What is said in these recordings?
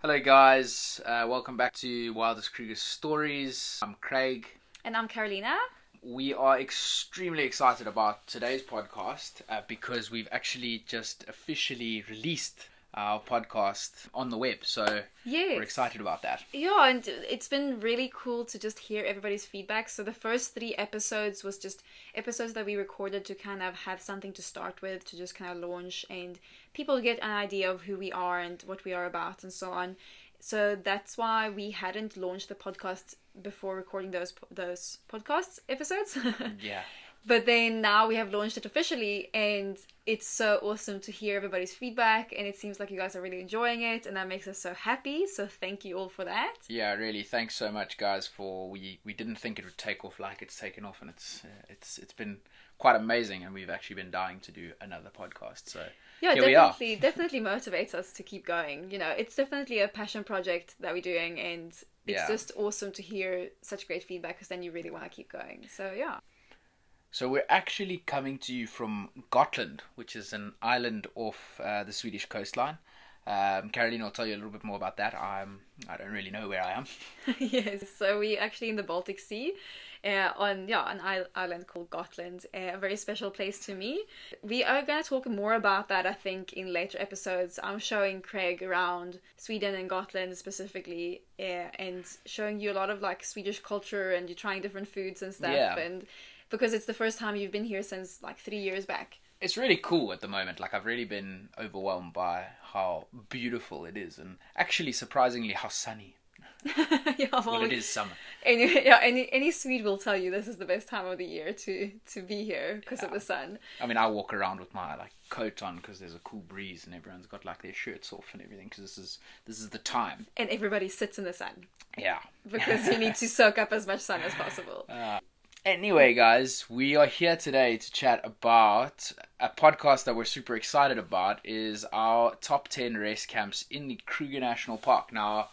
Hello, guys. Uh, welcome back to Wildest Kruger Stories. I'm Craig. And I'm Karolina. We are extremely excited about today's podcast uh, because we've actually just officially released our podcast on the web. So Yes. we're excited about that. Yeah, and it's been really cool to just hear everybody's feedback. So the first three episodes was just episodes that we recorded to kind of have something to start with, to just kind of launch, and people get an idea of who we are and what we are about and so on. So that's why we hadn't launched the podcast before recording those those podcast episodes. Yeah. But then now we have launched it officially, and it's so awesome to hear everybody's feedback. And it seems like you guys are really enjoying it, and that makes us so happy. So thank you all for that. Yeah, really. Thanks so much, guys. For we we didn't think it would take off like it's taken off, and it's uh, it's it's been quite amazing. And we've actually been dying to do another podcast. So Yeah, Here we are. definitely, definitely motivates us to keep going. You know, it's definitely a passion project that we're doing, and it's Yeah. just awesome to hear such great feedback because then you really want to keep going. So yeah. So we're actually coming to you from Gotland, which is an island off uh, the Swedish coastline. Um, Caroline will tell you a little bit more about that. I'm I don't really know where I am. yes, so we're actually in the Baltic Sea, uh, on yeah an isl- island called Gotland, uh, a very special place to me. We are gonna talk more about that, I think, in later episodes. I'm showing Craig around Sweden and Gotland specifically, uh, and showing you a lot of like Swedish culture, and you're trying different foods and stuff, Yeah. and because it's the first time you've been here since like three years back. It's really cool at the moment. Like I've really been overwhelmed by how beautiful it is, and actually surprisingly how sunny. yeah, well, Well, it is summer. Any, yeah, any any Swede will tell you this is the best time of the year to to be here because of the sun. I mean, I walk around with my like coat on because there's a cool breeze, and everyone's got like their shirts off and everything because this is this is the time. and everybody sits in the sun Yeah. because you need to soak up as much sun as possible. Uh, Anyway, guys, we are here today to chat about a podcast that we're super excited about. Is our top ten race camps in the Kruger National Park. Now,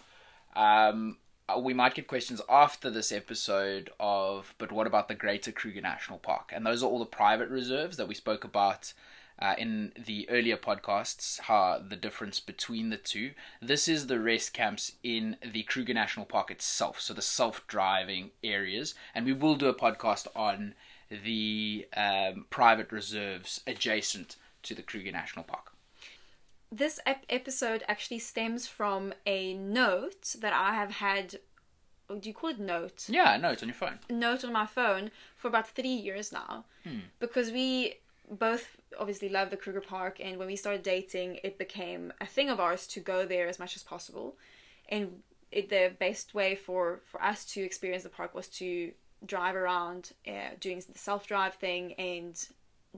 um, we might get questions after this episode of, but what about the Greater Kruger National Park? And those are all the private reserves that we spoke about uh, in the earlier podcasts, how the difference between the two. This is the rest camps in the Kruger National Park itself, so the self-driving areas, and we will do a podcast on the um, private reserves adjacent to the Kruger National Park. This ep- episode actually stems from a note that I have had. oh, Do you call it note? Yeah, no, it's on your phone. Note on my phone for about three years now, because we both obviously love the Kruger Park, and when we started dating, it became a thing of ours to go there as much as possible, and it, the best way for for us to experience the park was to drive around, uh, doing the self drive thing, and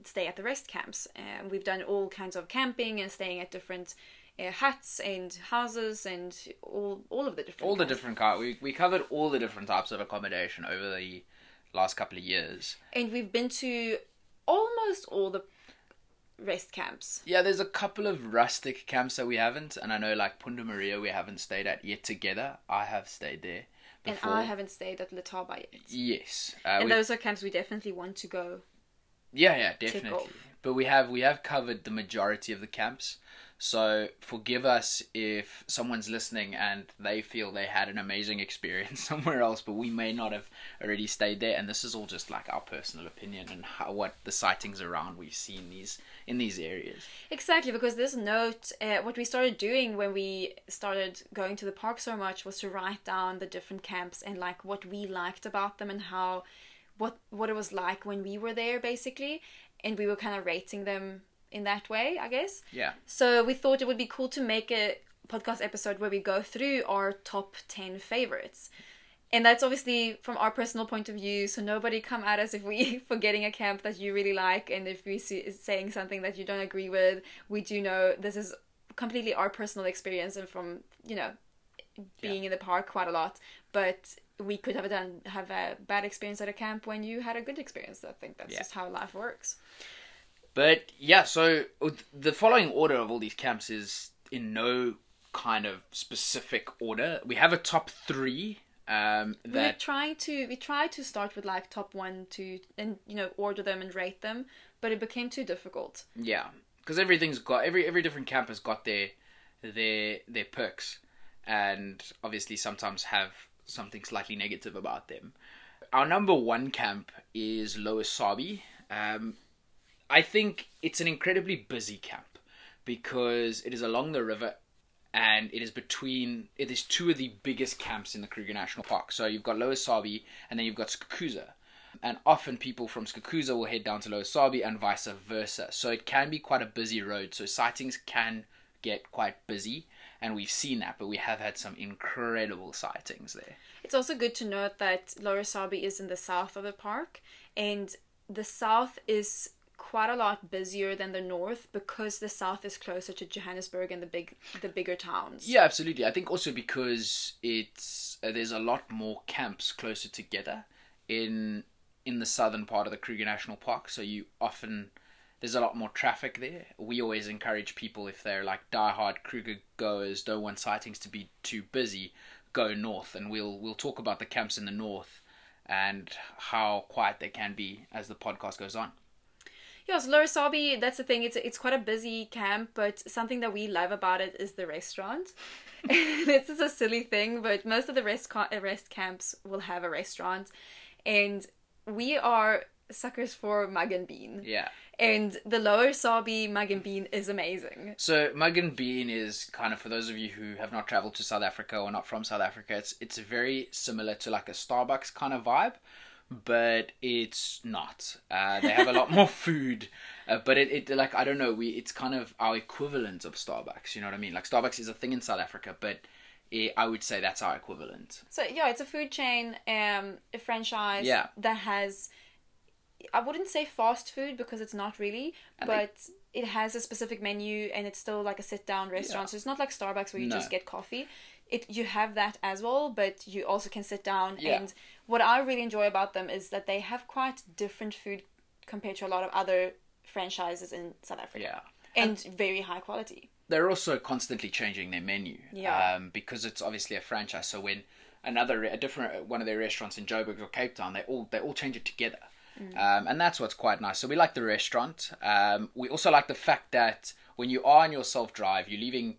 stay at the rest camps. Um, we've done all kinds of camping and staying at different uh, huts and houses and all all of the different All the different car. We we covered all the different types of accommodation over the last couple of years. and we've been to almost all the rest camps. Yeah, there's a couple of rustic camps that we haven't, and I know like Punda Maria we haven't stayed at yet together. I have stayed there before. And I haven't stayed at Letaba yet. Yes, uh, and we- those are camps we definitely want to go. yeah, yeah, definitely. But we have we have covered the majority of the camps. So forgive us if someone's listening and they feel they had an amazing experience somewhere else, but we may not have already stayed there. And this is all just like our personal opinion and how what the sightings around we've seen these in these areas. Exactly, because this note, uh, what we started doing when we started going to the park so much was to write down the different camps and like what we liked about them and how, what what it was like when we were there, basically, and we were kind of rating them in that way, I guess. Yeah. So we thought it would be cool to make a podcast episode where we go through our top 10 favorites. And that's obviously from our personal point of view, so nobody come at us if we forgetting a camp that you really like and if we see is saying something that you don't agree with. We do know this is completely our personal experience and from, you know, being in the park quite a lot, but we could have done have a bad experience at a camp when you had a good experience. I think that's Yeah. just how life works. But yeah, so the following order of all these camps is in no kind of specific order. We have a top three um, we're trying to we tried to start with like top one to and you know order them and rate them but it became too difficult yeah, because everything's got every every different camp has got their their their perks, and obviously sometimes have something slightly negative about them. Our number one camp is Lower Sabie. Um, I think it's an incredibly busy camp because it is along the river and it is between it is two of the biggest camps in the Kruger National Park. So you've got Lower Sabie and then you've got Skukuza. And often people from Skukuza will head down to Lower Sabie and vice versa. So it can be quite a busy road. So sightings can get quite busy and we've seen that, but we have had some incredible sightings there. It's also good to note that Lower Sabie is in the south of the park, and the south is quite a lot busier than the north because the south is closer to Johannesburg and the big the bigger towns. Yeah, absolutely. I think also because it's uh, there's a lot more camps closer together in in the southern part of the Kruger National Park, so you often there's a lot more traffic there. We always encourage people if they're like diehard Kruger goers, don't want sightings to be too busy, go north, and we'll we'll talk about the camps in the north and how quiet they can be as the podcast goes on. Yes, Lower Sabie, that's the thing. It's it's quite a busy camp, but something that we love about it is the restaurant. this is a silly thing, but most of the rest uh, rest camps will have a restaurant, and we are suckers for Mugg and Bean. Yeah. And the Lower Sabie Mugg and Bean is amazing. So Mugg and Bean is kind of for those of you who have not traveled to South Africa or not from South Africa. It's it's very similar to like a Starbucks kind of vibe, but it's not. Uh, they have a lot more food, uh, but it, it like I don't know. We it's kind of our equivalent of Starbucks. You know what I mean? Like Starbucks is a thing in South Africa, but it, I would say that's our equivalent. So yeah, it's a food chain, um, a franchise Yeah. that has I wouldn't say fast food because it's not really, but it has a specific menu and it's still like a sit down restaurant. Yeah. So it's not like Starbucks where you No. just get coffee. It you have that as well, but you also can sit down Yeah. and what I really enjoy about them is that they have quite different food compared to a lot of other franchises in South Africa. Yeah. And very high quality. they're also constantly changing their menu. Yeah. Um, because it's obviously a franchise. So when another a different one of their restaurants in Joburg or Cape Town, they all they all change it together. Um, and that's what's quite nice. So we like the restaurant. Um, we also like the fact that when you are on your self drive, you're leaving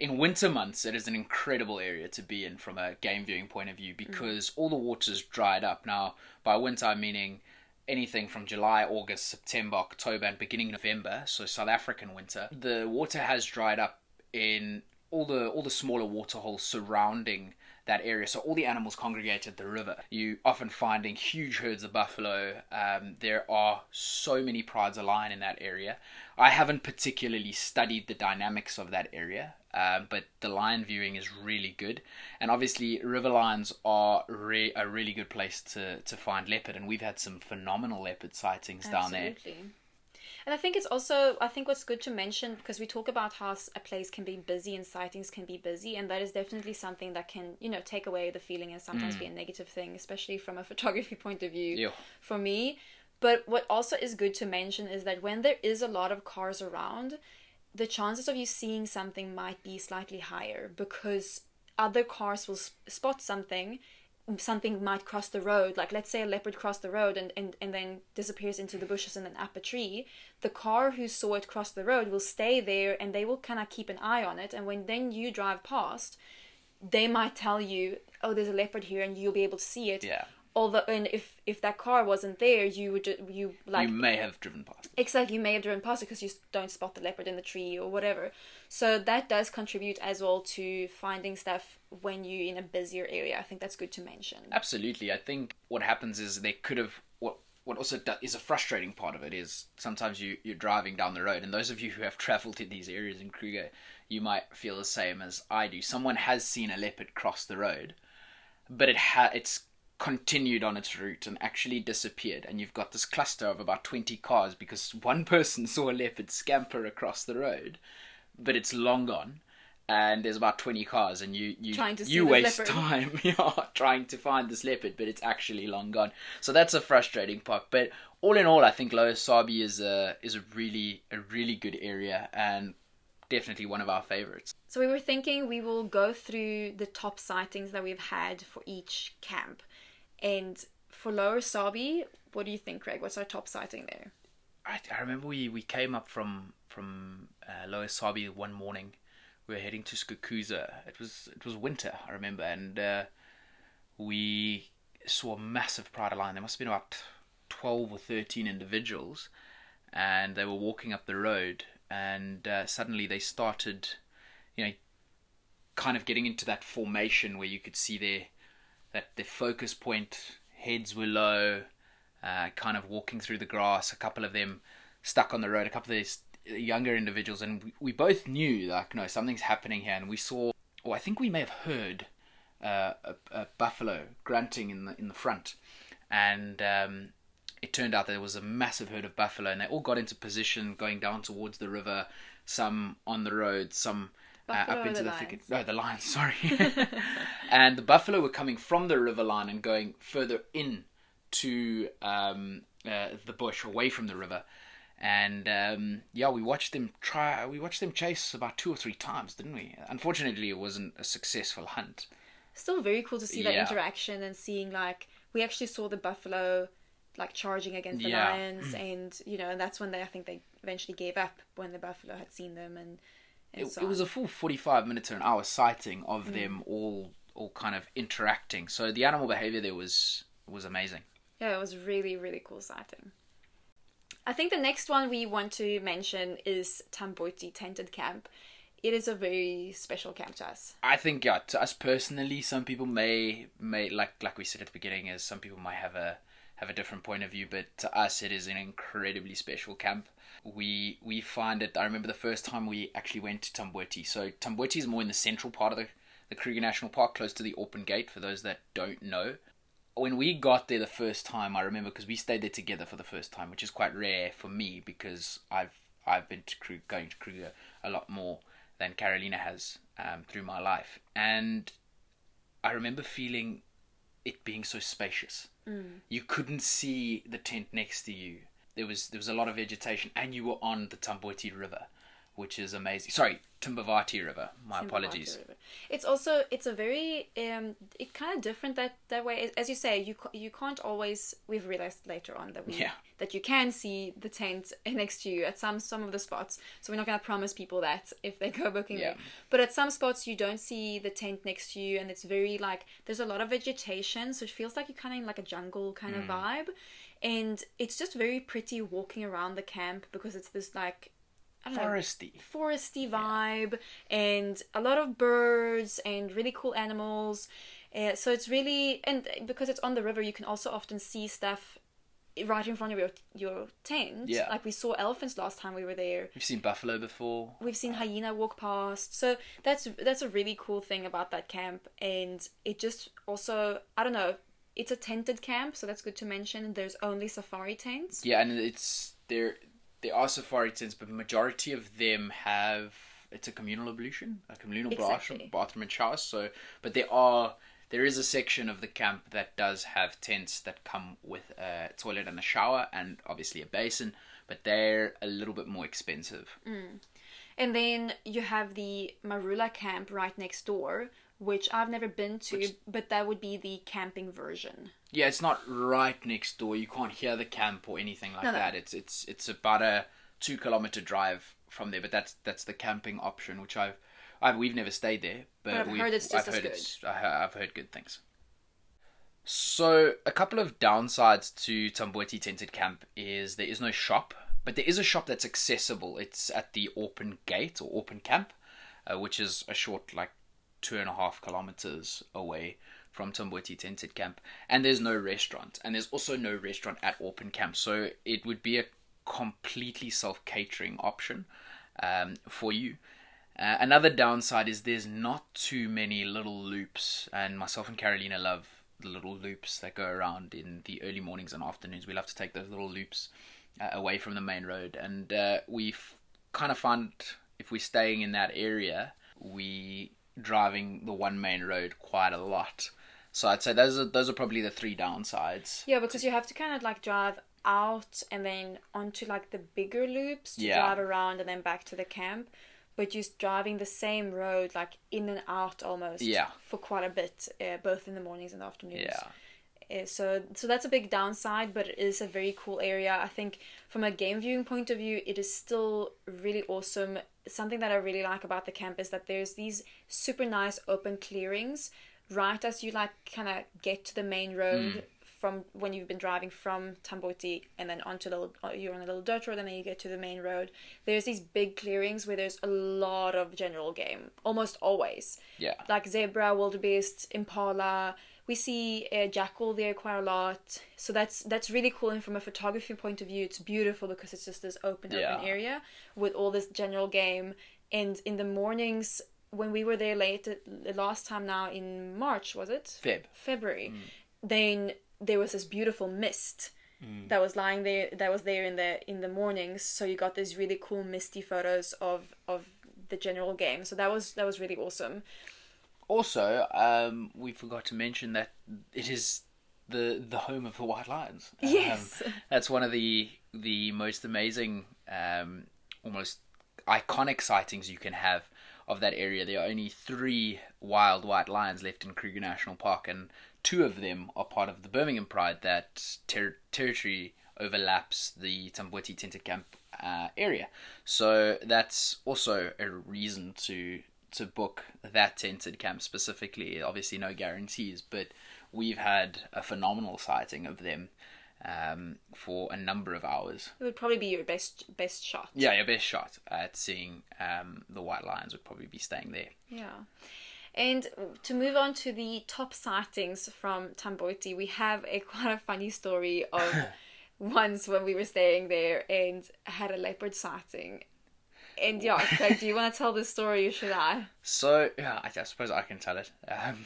in winter months. It is an incredible area to be in from a game viewing point of view because all the water's dried up. Now, by winter, I'm meaning anything from July, August, September, October, and beginning November, so South African winter, the water has dried up in all the all the smaller water holes surrounding that area. So all the animals congregate at the river. You often finding huge herds of buffalo. Um, there are so many prides of lion in that area. I haven't particularly studied the dynamics of that area, um, but the lion viewing is really good. And obviously, river lions are re- a really good place to, to find leopard, and we've had some phenomenal leopard sightings down there. Absolutely. And I think it's also I think what's good to mention because we talk about how a place can be busy and sightings can be busy, and that is definitely something that can you know take away the feeling and sometimes be a negative thing, especially from a photography point of view. Yeah. For me, but what also is good to mention is that when there is a lot of cars around, the chances of you seeing something might be slightly higher because other cars will s- spot something something might cross the road. Like let's say a leopard crossed the road and, and, and then disappears into the bushes and then up a tree. The car who saw it cross the road will stay there and they will kind of keep an eye on it. And when then you drive past they might tell you oh there's a leopard here and you'll be able to see it. Yeah. Although and if if that car wasn't there you would you like you may have driven past. Exactly, you may have driven past it because you don't spot the leopard in the tree or whatever. So that does contribute as well to finding stuff when you're in a busier area. I think that's good to mention. Absolutely. I think what happens is they could have what what also is a frustrating part of it is sometimes you you're driving down the road and those of you who have traveled in these areas in Kruger, you might feel the same as I do. Someone has seen a leopard cross the road, but it ha- it's continued on its route and actually disappeared. And you've got this cluster of about 20 cars because one person saw a leopard scamper across the road but it's long gone. And there's about 20 cars and you you Trying to you waste time yeah, trying to find this leopard but it's actually long gone. So that's a frustrating part. But all in all i think Lower Sabie is a is a really a really good area and definitely one of our favorites. So we were thinking we will go through the top sightings that we've had for each camp. And for Lower Sabie, what do you think, Craig? What's our top sighting there? I, I remember we, we came up from from uh, Lower Sabie one morning. we were heading to Skukuza. It was it was winter, I remember, and uh, we saw a massive pride lion. There must have been about twelve or thirteen individuals, and they were walking up the road, and uh, suddenly they started, you know, kind of getting into that formation where you could see their that the focus point, heads were low, uh, kind of walking through the grass. A couple of them stuck on the road. A couple of these younger individuals, and we, we both knew like no something's happening here. And we saw, or I think we may have heard uh, a, a, buffalo grunting in the in the front, and um, it turned out there was a massive herd of buffalo, and they all got into position going down towards the river. Some on the road, some uh, up into the, the thicket. No, the lions. Sorry. and the buffalo were coming from the river line and going further in to um, uh, the bush, away from the river. And um, yeah, we watched them try. We watched them chase about two or three times, didn't we? Unfortunately, it wasn't a successful hunt. Still very cool to see that yeah. interaction and seeing like we actually saw the buffalo like charging against the yeah. lions, and you know, and that's when they I think they eventually gave up when the buffalo had seen them and it, it, was a full 45 minutes to an hour sighting of mm. them all all kind of interacting. So the animal behavior there was was amazing. Yeah it was really really cool sighting. I think the next one we want to mention is tamboti tented camp. It is a very special camp to us. I think yeah to us personally some people may may like like we said at the beginning is some people might have a have a different point of view but to us it is an incredibly special camp we we find it. I remember the first time we actually went to Tamboti. So Tamboti is more in the central part of the the Kruger National Park, close to the Orpen Gate. For those that don't know, when we got there the first time, I remember because we stayed there together for the first time, which is quite rare for me because I've I've been to Kruger, going to Kruger a lot more than Karolina has um, through my life, and I remember feeling it being so spacious. Mm. You couldn't see the tent next to you there was there was a lot of vegetation, and you were on the Tamboti River, which is amazing. Sorry, Timbavati River. My Timbavati apologies. River. It's also it's a very um it kind of different that that way. As you say, you you can't always. We've realized later on that we yeah. that you can see the tent next to you at some some of the spots. So we're not gonna promise people that if they go booking yeah. there. But at some spots you don't see the tent next to you, and it's very like there's a lot of vegetation, so it feels like you're kind of in like a jungle kind mm. of vibe and it's just very pretty walking around the camp because it's this like foresty know, foresty. vibe yeah. and a lot of birds and really cool animals. Uh, so it's really and because it's on the river you can also often see stuff right in front of your your tent. Yeah. Like we saw elephants last time we were there. We've seen buffalo before. We've seen hyena walk past. So that's that's a really cool thing about that camp. And it just also i don't know it's a tented camp, so that's good to mention. There's only safari tents. Yeah, and it's there. There are safari tents, but majority of them have it's a communal ablution, a communal exactly. bathroom and shower. So, but there are there is a section of the camp that does have tents that come with a toilet and a shower, and obviously a basin, but they're a little bit more expensive. Mm. And then you have the Marula camp right next door, which I've never been to, which, but that would be the camping version. Yeah, it's not right next door. You can't hear the camp or anything like no, that. No. It's it's it's about a two kilometer drive from there, but that's that's the camping option, which I've I've we've never stayed there, but, but I've heard it's just I've heard as good. I've heard good things. So a couple of downsides to Tamboti Tented Camp is there is no shop, but there is a shop that's accessible. It's at the Orpen Gate or Orpen Camp, uh, which is a short like two and a half kilometers away from Tamboti Tented Camp, and there's no restaurant, and there's also no restaurant at Orpen Camp, so it would be a completely self catering option um, for you. Uh, another downside is there's not too many little loops, and myself and Karolina love the little loops that go around in the early mornings and afternoons. We love to take those little loops uh, away from the main road, and uh, we've kind of find if we're staying in that area, we driving the one main road quite a lot. So I'd say those are those are probably the three downsides. Yeah, because you have to kind of like drive out and then onto like the bigger loops to yeah. drive around and then back to the camp. But you're driving the same road like in and out almost. Yeah. For quite a bit, uh, both in the mornings and the afternoons. Yeah. Uh, so so that's a big downside, but it is a very cool area. I think from a game viewing point of view, it is still really awesome something that I really like about the camp is that there's these super nice open clearings right as you like kind of get to the main road hmm. From when you've been driving from Tamboti and then onto the little, uh, you're on a little dirt road and then you get to the main road. There's these big clearings where there's a lot of general game, almost always. Yeah. Like zebra, wildebeest, impala. We see a jackal there quite a lot. So that's that's really cool. And from a photography point of view, it's beautiful because it's just this open Yeah. open area with all this general game. And in the mornings when we were there late the last time now in March was it? Feb. February, Mm. then there was this beautiful mist Mm. that was lying there that was there in the in the mornings. So you got these really cool misty photos of of the general game. So that was that was really awesome. Also, um, we forgot to mention that it is the the home of the White Lions. Um, Yes. that's one of the the most amazing, um, almost iconic sightings you can have of that area. There are only three wild white lions left in Kruger National Park, and two of them are part of the Birmingham Pride. That ter- territory overlaps the Tamboti Tented Camp uh, area, so that's also a reason to to book that tented camp specifically. Obviously, no guarantees, but we've had a phenomenal sighting of them um, for a number of hours. It would probably be your best best shot. Yeah, your best shot at seeing um, the white lions would probably be staying there. Yeah. And to move on to the top sightings from Tamboti, we have a quite a funny story of once when we were staying there and had a leopard sighting. And yeah, Craig, do you want to tell this story or should I? So yeah, I, I suppose I can tell it. Um,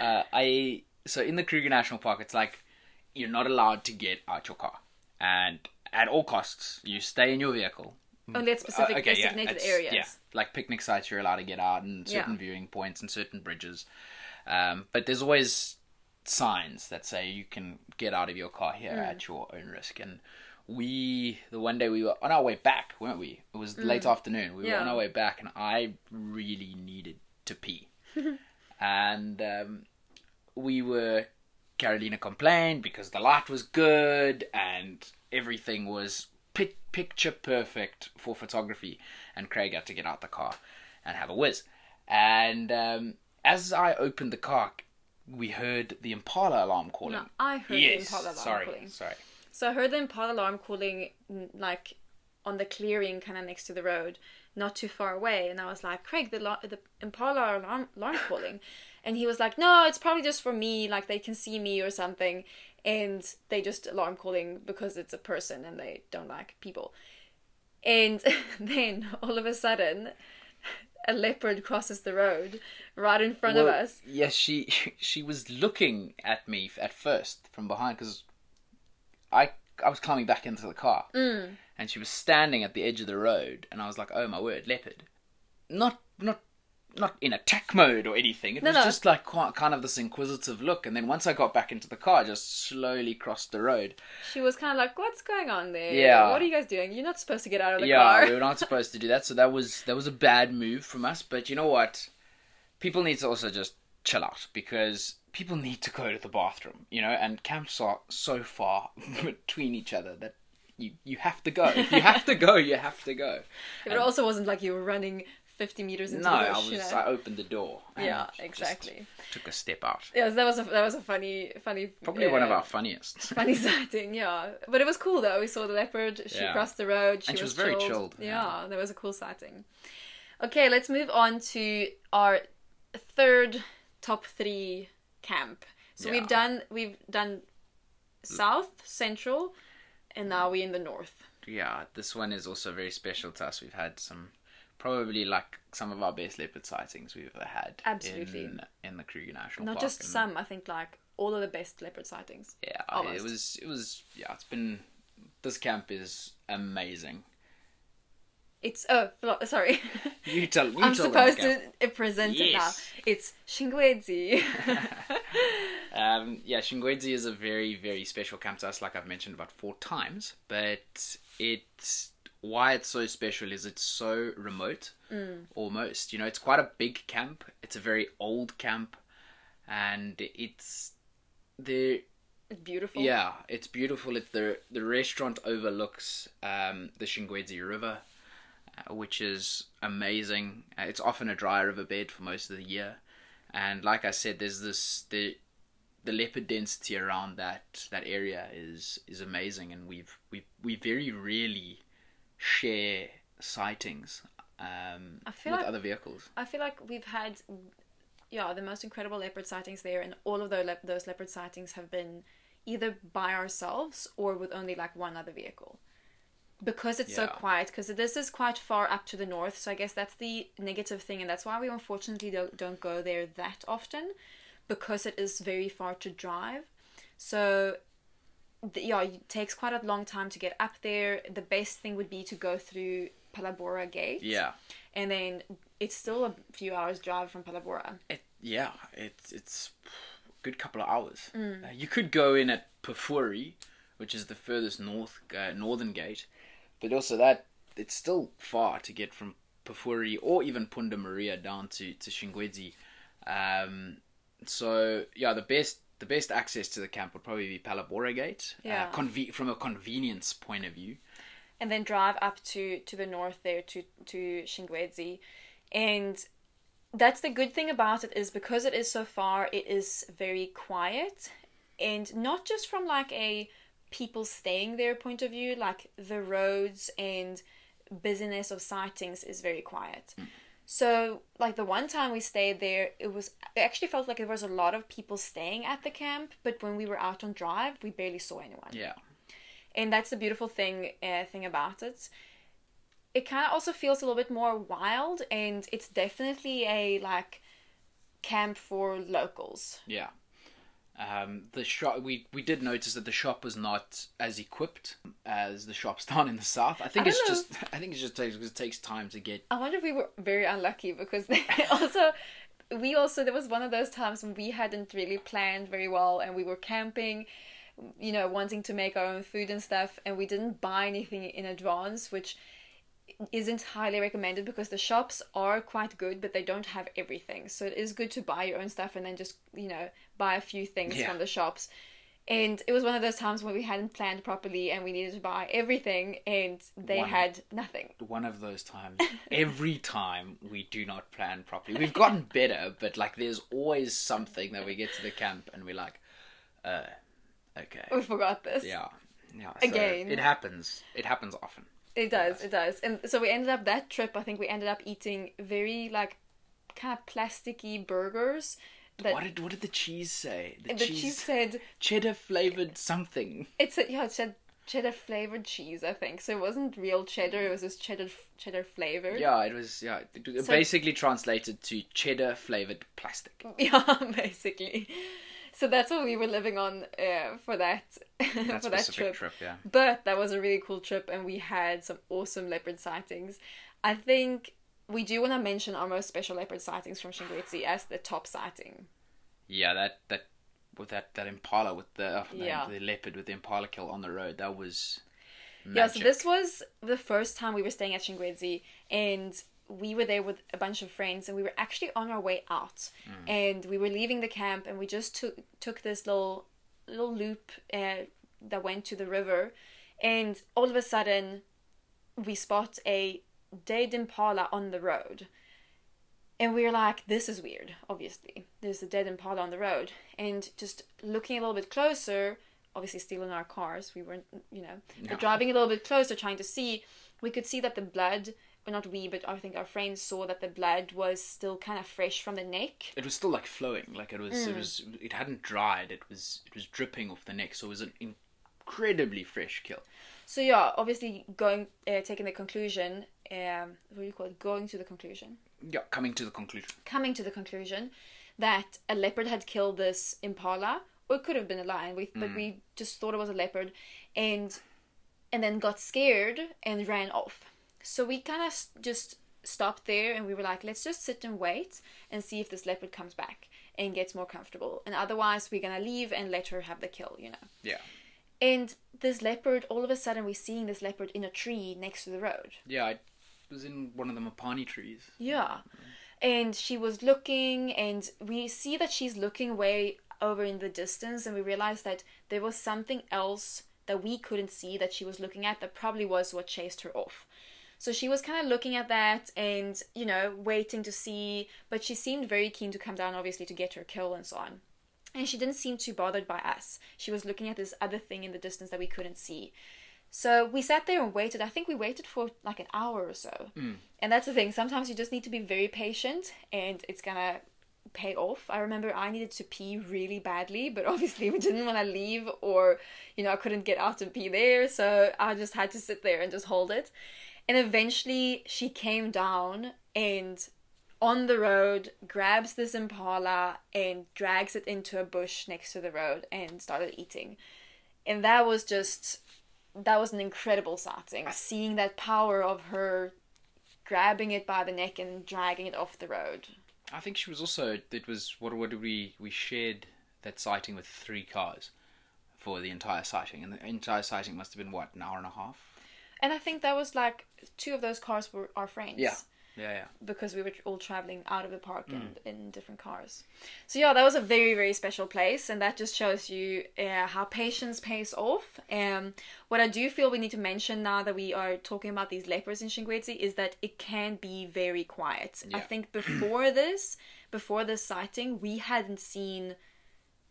uh, I so in the Kruger National Park, it's like you're not allowed to get out your car, and at all costs, you stay in your vehicle. Only at specific Uh, okay, designated it's- areas. Yeah, like picnic sites, you're allowed to get out, and certain Yeah. viewing points and certain bridges. Um, but there's always signs that say you can get out of your car here Mm. at your own risk. And we, the one day we were on our way back, weren't we? It was late afternoon. We were Mm. On our way back, and I really needed to pee. and um, we were. Karolina complained because the light was good and everything was pic- picture perfect for photography. And Craig had to get out the car and have a whiz. And um, as I opened the car, we heard the Impala alarm calling. No, I heard the Impala alarm sorry, calling. sorry. So I heard the Impala alarm calling like on the clearing kind of next to the road, not too far away. And I was like, Craig, the, the Impala alarm, alarm calling. And he was like, no, it's probably just for me, like they can see me or something. And they just alarm calling because it's a person and they don't like people. And then all of a sudden, a leopard crosses the road right in front of us. Yes, she she was looking at me at first from behind because I I was climbing back into the car, Mm. and she was standing at the edge of the road, and I was like, "Oh my word, leopard!" Not not not in attack mode or anything. It No, was no. just like quite, kind of this inquisitive look, and then once I got back into the car, I just slowly crossed the road. She was kind of like, "What's going on there? Yeah. What are you guys doing? You're not supposed to get out of the yeah, car." Yeah, we were not supposed to do that, so that was that was a bad move from us. But you know what? People need to also just chill out because people need to go to the bathroom, you know, and camps are so far between each other that you you have to go. If you have to go, you have to go. But it also wasn't like you were running 50 meters into No, the I bush, was. you know? I opened the door. and Yeah, exactly. Took a step out. Yes, that was a that was a funny funny Probably one of uh, our funniest. funny sighting. Yeah, but it was cool though. We saw the leopard. She Yeah. crossed the road. She And she was, was very chilled. chilled, Yeah, yeah. that was a cool sighting. Okay, let's move on to our third top three camp. So Yeah. we've done we've done south, central, and now we're in the north. yeah, this one is also very special to us. We've had some, probably like some of our best leopard sightings we've ever had. Absolutely. In, in the Kruger National Not Park. just some, I think like all of the best leopard sightings. Yeah, Almost. it was. It was. Yeah, it's been. This camp is amazing. It's oh sorry. You tell. You I'm tell supposed to present it now. It's Shingwedzi. Um, yeah, Shingwedzi is a very, very special camp to us, like I've mentioned about four times. But it's why it's so special is it's so remote, almost. You know, it's quite a big camp. It's a very old camp, and it's the it's beautiful. yeah, it's beautiful. It the the restaurant overlooks um, the Shingwedzi River. uh, which is amazing. Uh, it's often a dry riverbed for most of the year, and like I said, there's this the the leopard density around that that area is is amazing, and we've we we very rarely share sightings um, with like- other vehicles. I feel like we've had, yeah, the most incredible leopard sightings there, and all of those those leopard sightings have been either by ourselves or with only like one other vehicle. Because it's so quiet, because this is quite far up to the north, so I guess that's the negative thing, and that's why we unfortunately don't, don't go there that often, because it is very far to drive. So, th- yeah, it takes quite a long time to get up there. The best thing would be to go through Phalaborwa Gate Yeah, and then it's still a few hours drive from Phalaborwa. it yeah it's it's a good couple of hours. Mm. Uh, you could go in at Pafuri, which is the furthest north uh, northern gate, but also that it's still far to get from Pafuri or even Punda Maria down to to Shingwedzi. Um, so yeah, the best the best access to the camp would probably be Phalaborwa Gate. Yeah. Uh, conve- from a convenience point of view. And then drive up to to the north there to to Shingwedzi. And that's the good thing about it is because it is so far, it is very quiet and not just from like a people staying there point of view, like the roads and busyness of sightings is very quiet. So, like the one time we stayed there, it was it actually felt like there was a lot of people staying at the camp, but when we were out on drive, we barely saw anyone Yeah. and that's the beautiful thing uh, thing about it it kind of also feels a little bit more wild and it's definitely a like camp for locals Yeah. Um, the shop we we did notice that the shop was not as equipped as the shops down in the south. I think I it's don't just I think it just takes because it takes time to get. i wonder if we were very unlucky because they also we also there was one of those times when we hadn't really planned very well and we were camping you know wanting to make our own food and stuff and we didn't buy anything in advance which isn't highly recommended because the shops are quite good but they don't have everything so it is good to buy your own stuff and then just you know buy a few things Yeah. from the shops and it was one of those times when we hadn't planned properly and we needed to buy everything and they One. had nothing One of those times, every time we do not plan properly. We've gotten better, but like there's always something that we get to the camp and we're like, uh, okay, we forgot this yeah, yeah. so Again. it happens. It happens often. It does, it does. And so we ended up that trip, I think we ended up eating very like kind of plasticky burgers. That What did what did the cheese say? The, the cheese, said cheddar flavored something. it's a, yeah, it said cheddar flavored cheese, I think. So it wasn't real cheddar, it was just cheddar cheddar flavored. Yeah, it was. Yeah, it So- basically translated to cheddar flavored plastic. Yeah, basically. So that's what we were living on uh, for that That for that trip. trip. yeah. But that was a really cool trip, and we had some awesome leopard sightings. I think we do want to mention our most special leopard sightings from Shingwedzi as the top sighting. Yeah, that that with that that impala with the oh, Yeah. the leopard with the impala kill on the road. That was Yeah, so this was the first time we were staying at Shingwedzi, and we were there with a bunch of friends, and we were actually on our way out, and we were leaving the camp, and we just took took this little little loop uh, that went to the river, and all of a sudden, we spot a dead impala on the road. And we are like, this is weird, obviously. There's a dead impala on the road. And just looking a little bit closer, obviously still in our cars, we weren't, you know, No. but driving a little bit closer, trying to see, we could see that the blood, not we, but I think our friends saw that the blood was still kind of fresh from the neck. it was still like flowing, like it was Mm. it was it hadn't dried. It was it was dripping off the neck, so it was an incredibly fresh kill. So yeah, obviously going, uh, taking the conclusion, um, what do you call it? Going to the conclusion. Yeah, coming to the conclusion. coming to the conclusion that a leopard had killed this impala, or it could have been a lion, we, but we just thought it was a leopard, and and then got scared and ran off. So we kind of just stopped there, and we were like, let's just sit and wait and see if this leopard comes back and gets more comfortable, and otherwise we're gonna leave and let her have the kill, you know. Yeah, And this leopard, all of a sudden, we're seeing this leopard in a tree next to the road. yeah. I was in one of the mopane trees. Yeah. And she was looking, and we see that she's looking way over in the distance, and we realize that there was something else that we couldn't see that she was looking at that probably was what chased her off. So she was kind of looking at that and, you know, waiting to see, but she seemed very keen to come down, obviously, to get her kill and so on. And she didn't seem too bothered by us. She was looking at this other thing in the distance that we couldn't see. So we sat there and waited. I think we waited for like an hour or so. Hmm. And that's the thing. Sometimes you just need to be very patient and it's going to pay off. I remember I needed to pee really badly, but obviously we didn't want to leave or, you know, I couldn't get out and pee there. So I just had to sit there and just hold it. And eventually she came down and on the road grabs this impala and drags it into a bush next to the road and started eating. And that was just that was an incredible sighting. Seeing that power of her grabbing it by the neck and dragging it off the road. I think she was also. It was what? What we? We shared that sighting with three cars for the entire sighting, and the entire sighting must have been what an hour and a half. And I think that was like two of those cars were our friends. Yeah. Yeah, yeah. Because we were all traveling out of the park and in different cars. So yeah, that was a very very special place, and that just shows you uh, how patience pays off. Um, what I do feel we need to mention now that we are talking about these lepers in Shingwedzi is that it can be very quiet. I think before this, before this sighting, we hadn't seen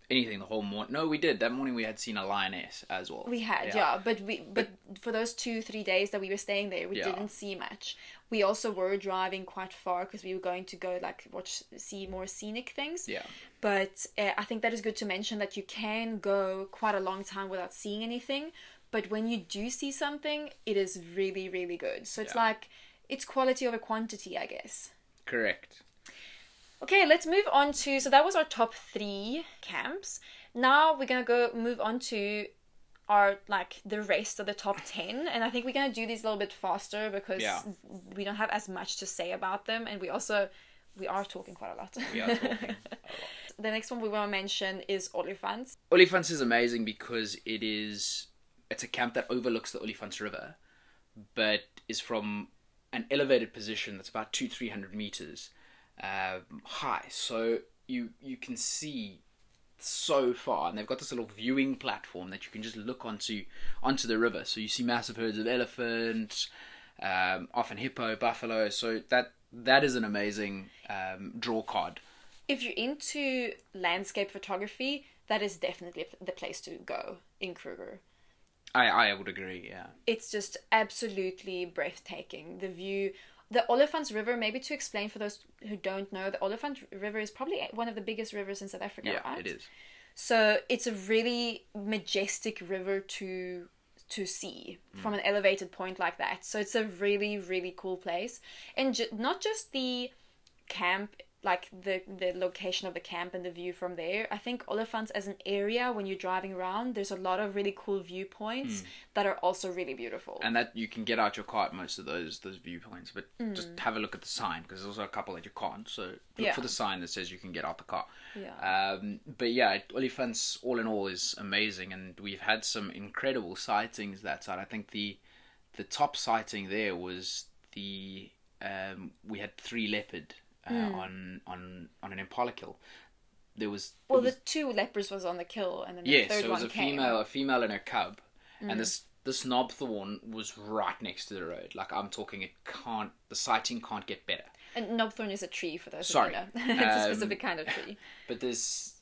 Anything the whole morning? No, we did. That morning we had seen a lioness as well. We had, yeah, but we but for those two three days that we were staying there, we Yeah. didn't see much. We also were driving quite far because we were going to go like watch see more scenic things. Yeah. But uh, I think that is good to mention that you can go quite a long time without seeing anything. But when you do see something, it is really really good. So it's Yeah. like it's quality over quantity, I guess. Correct. Okay, let's move on to. So that was our top three camps. Now we're gonna go move on to our like the rest of the top ten, and I think we're gonna do these a little bit faster because Yeah. we don't have as much to say about them, and we also we are talking quite a lot. We are talking. the next one we want to mention is Olifants. Olifants is amazing because it is it's a camp that overlooks the Olifants River, but is from an elevated position that's about two three hundred meters um, high. So you you can see so far, and they've got this little viewing platform that you can just look onto onto the river. So you see massive herds of elephant, um, often hippo, buffalo. So that that is an amazing um, draw card. If you're into landscape photography, that is definitely the place to go in Kruger. I I would agree. Yeah. it's just absolutely breathtaking. The view, the Olifants River. Maybe to explain for those who don't know, the Olifant River is probably one of the biggest rivers in South Africa. Yeah, right? it is. So it's a really majestic river to to see mm. from an elevated point like that. So it's a really really cool place, and ju- not just the camp like the the location of the camp and the view from there. I think Olifants as an area when you're driving around, there's a lot of really cool viewpoints that are also really beautiful. and that you can get out your car at most of those those viewpoints but Mm. just have a look at the sign because there's also a couple that you can't so look Yeah. for the sign that says you can get out the car Yeah. um, but yeah Olifants all in all is amazing and we've had some incredible sightings that side I think the the top sighting there was the um, we had three leopard uh, Hmm. on on on an impala kill there was well, was- the two lepers was on the kill, and then the Yes, third so it was a came. Mm. female, a female and her cub, and this this knobthorn was right next to the road. Like I'm talking, it can't. The sighting can't get better. And knobthorn is a tree for those Sorry. who don't know. it's a Um, specific kind of tree. But this,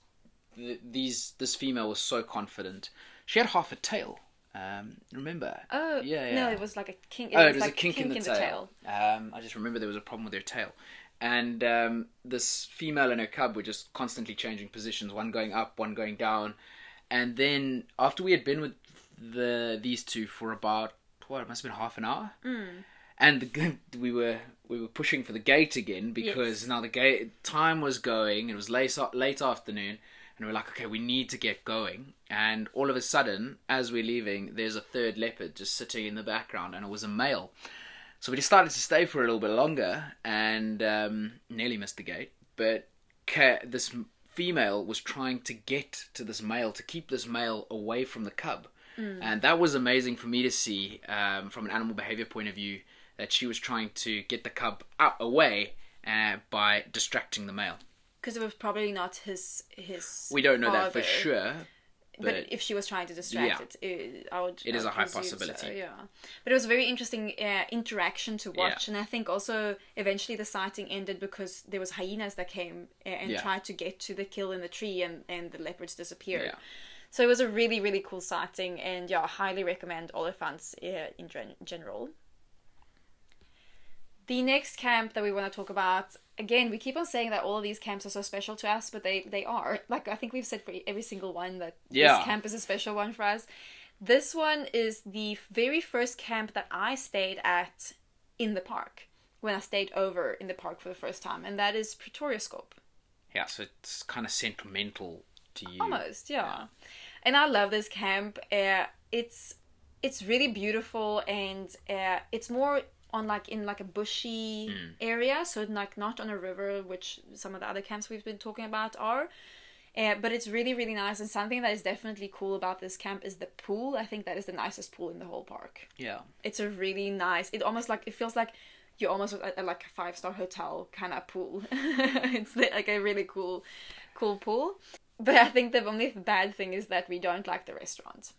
th- these, this female was so confident. She had half a tail. Um, remember? Oh, yeah, yeah. No, it was like a kink. It oh, was it was like a kink, in the tail. Um, I just remember there was a problem with her tail, and um, this female and her cub were just constantly changing positions, one going up, one going down, and then after we had been with the these two for about what it must have been half an hour, Mm. and the, we were we were pushing for the gate again because Yes. now the gate time was going. It was late late afternoon. And we're like, okay, we need to get going. And all of a sudden, as we're leaving, there's a third leopard just sitting in the background, and it was a male. So we decided to stay for a little bit longer and um, nearly missed the gate. But ca- this female was trying to get to this male to keep this male away from the cub. And that was amazing for me to see um, from an animal behavior point of view that she was trying to get the cub out away uh, by distracting the male. Because it was probably not his his. We don't know that for sure, but, But- if she was trying to distract Yeah. it, it, I would. It I is would a high possibility. So, yeah, but it was a very interesting uh, interaction to watch, Yeah. and I think also eventually the sighting ended because there was hyenas that came uh, and Yeah. tried to get to the kill in the tree, and and the leopards disappeared. So it was a really really cool sighting, and yeah, I highly recommend Olifants uh, in gen- general. The next camp that we want to talk about, again, we keep on saying that all of these camps are so special to us, but they, they are. Like, I think we've said for every single one that Yeah. this camp is a special one for us. This one is the very first camp that I stayed at in the park when I stayed over in the park for the first time, and that is Pretoriuskop. Yeah, so it's kind of sentimental to you. Almost, yeah. And I love this camp. Uh, it's it's really beautiful, and uh, it's more on like in like a bushy area, so like not on a river, which some of the other camps we've been talking about are. Uh, but it's really really nice, and something that is definitely cool about this camp is the pool. I think that is the nicest pool in the whole park. Yeah. It's a really nice. It almost like it feels like you're almost at, at like a five star hotel kind of pool. it's like a really cool, cool pool. But I think the only bad thing is that we don't like the restaurant.